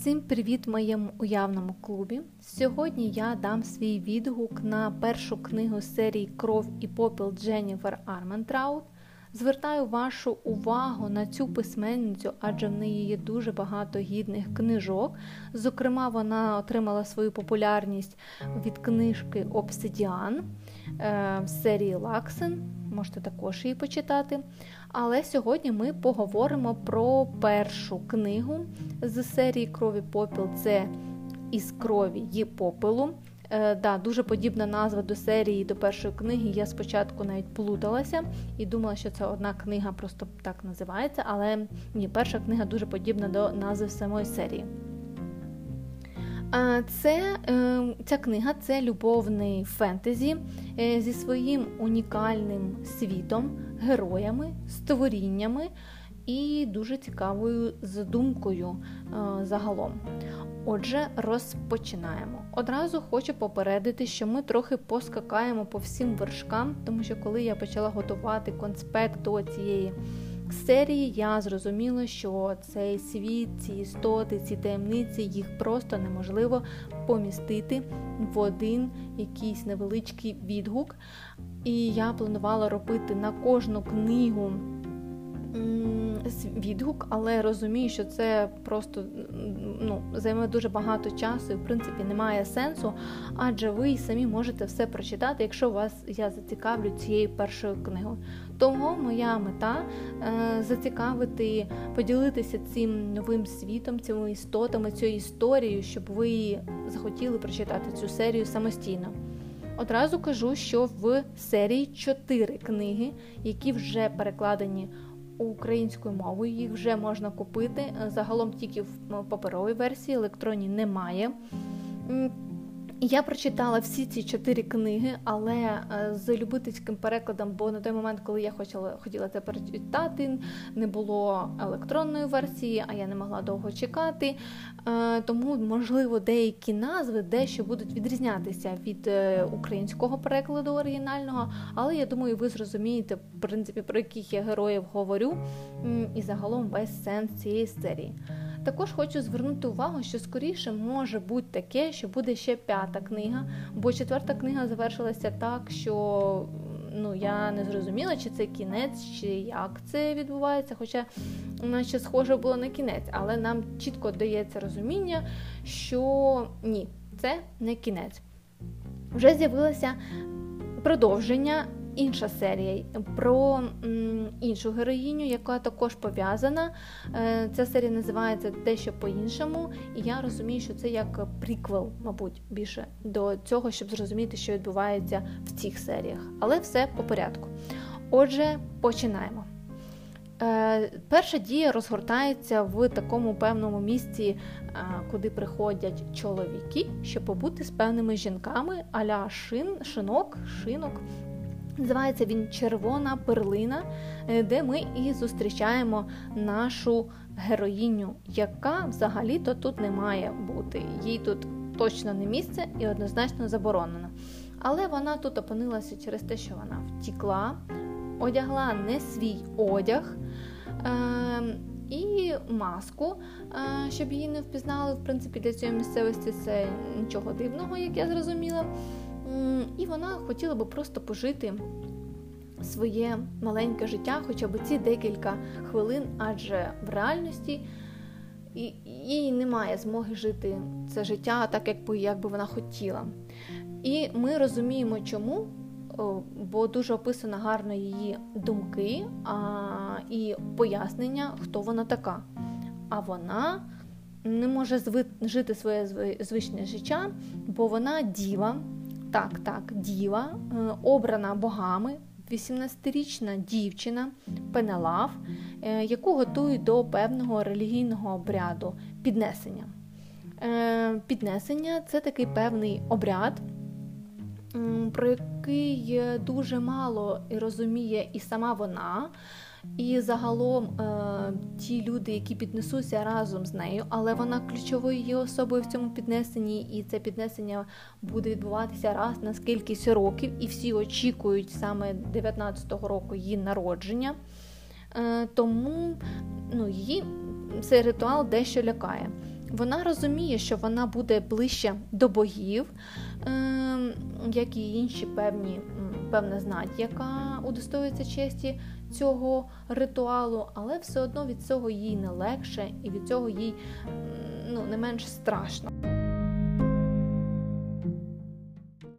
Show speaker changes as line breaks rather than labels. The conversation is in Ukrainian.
Всім привіт моєму уявному клубі. Сьогодні я дам свій відгук на першу книгу серії Кров і попіл Дженніфер Арментраут. Звертаю вашу увагу на цю письменницю, адже в неї є дуже багато гідних книжок. Зокрема, вона отримала свою популярність від книжки Обсидіан в серії Лаксен. Можете також її почитати. Але сьогодні ми поговоримо про першу книгу з серії Крові попіл це із крові і попелу. Е, да, Дуже подібна назва до серії до першої книги. Я спочатку навіть плуталася і думала, що це одна книга просто так називається, але ні, перша книга дуже подібна до назви самої серії. Це, е, Ця книга це любовний фентезі е, зі своїм унікальним світом, героями, створіннями і дуже цікавою задумкою е, загалом. Отже, розпочинаємо. Одразу хочу попередити, що ми трохи поскакаємо по всім вершкам, тому що коли я почала готувати конспект до цієї серії, я зрозуміла, що цей світ, ці істоти, ці таємниці, їх просто неможливо помістити в один якийсь невеличкий відгук. І я планувала робити на кожну книгу відгук, але розумію, що це просто ну, займе дуже багато часу і в принципі немає сенсу, адже ви самі можете все прочитати, якщо вас я зацікавлю цією першою книгою. Тому моя мета е, зацікавити, поділитися цим новим світом, цими істотами, цією історією, щоб ви захотіли прочитати цю серію самостійно. Одразу кажу, що в серії чотири книги, які вже перекладені українською мовою, їх вже можна купити. Загалом тільки в паперовій версії, електронній немає. Я прочитала всі ці чотири книги, але е, з любительським перекладом, бо на той момент, коли я хотіла хотіла це перечитати, не було електронної версії, а я не могла довго чекати. Е, тому, можливо, деякі назви дещо будуть відрізнятися від е, українського перекладу оригінального, але я думаю, ви зрозумієте, в принципі, про яких я героїв говорю, і загалом весь сенс цієї серії. Також хочу звернути увагу, що скоріше може бути таке, що буде ще п'ята книга, бо четверта книга завершилася так, що ну, я не зрозуміла, чи це кінець, чи як це відбувається. Хоча наче схоже було на кінець, але нам чітко дається розуміння, що ні, це не кінець. Вже з'явилося продовження інша серія про іншу героїню, яка також пов'язана. Е, ця серія називається Дещо по-іншому, і я розумію, що це як приквел, мабуть, більше до цього, щоб зрозуміти, що відбувається в цих серіях. Але все по порядку. Отже, починаємо. Е, перша дія розгортається в такому певному місці, е, куди приходять чоловіки, щоб побути з певними жінками, аля шин, шинок, шинок, Називається він Червона перлина, е, де ми і зустрічаємо нашу героїню, яка взагалі-то тут не має бути. Їй тут точно не місце і однозначно заборонено. Але вона тут опинилася через те, що вона втікла, одягла не свій одяг. Е- і маску, е, щоб її не впізнали. В принципі, для цієї місцевості це нічого дивного, як я зрозуміла. І вона хотіла би просто пожити своє маленьке життя, хоча б ці декілька хвилин, адже в реальності їй немає змоги жити це життя так, як би, як би вона хотіла. І ми розуміємо, чому, бо дуже описано гарно її думки а, і пояснення, хто вона така. А вона не може жити своє звичне життя, бо вона діва. Так, так, діва, е, обрана богами, 18-річна дівчина Пенелав, е, яку готують до певного релігійного обряду піднесення. Е, піднесення це такий певний обряд, про який дуже мало розуміє і сама вона. І загалом е, ті люди, які піднесуться разом з нею, але вона ключовою є особою в цьому піднесенні, і це піднесення буде відбуватися раз на скількись років, і всі очікують саме 19-го року її народження. Е, Тому ну, її цей ритуал дещо лякає. Вона розуміє, що вона буде ближче до богів, ем, як і інші певні, певна знать, яка удостоюється честі цього ритуалу, але все одно від цього їй не легше і від цього їй ну, не менш страшно.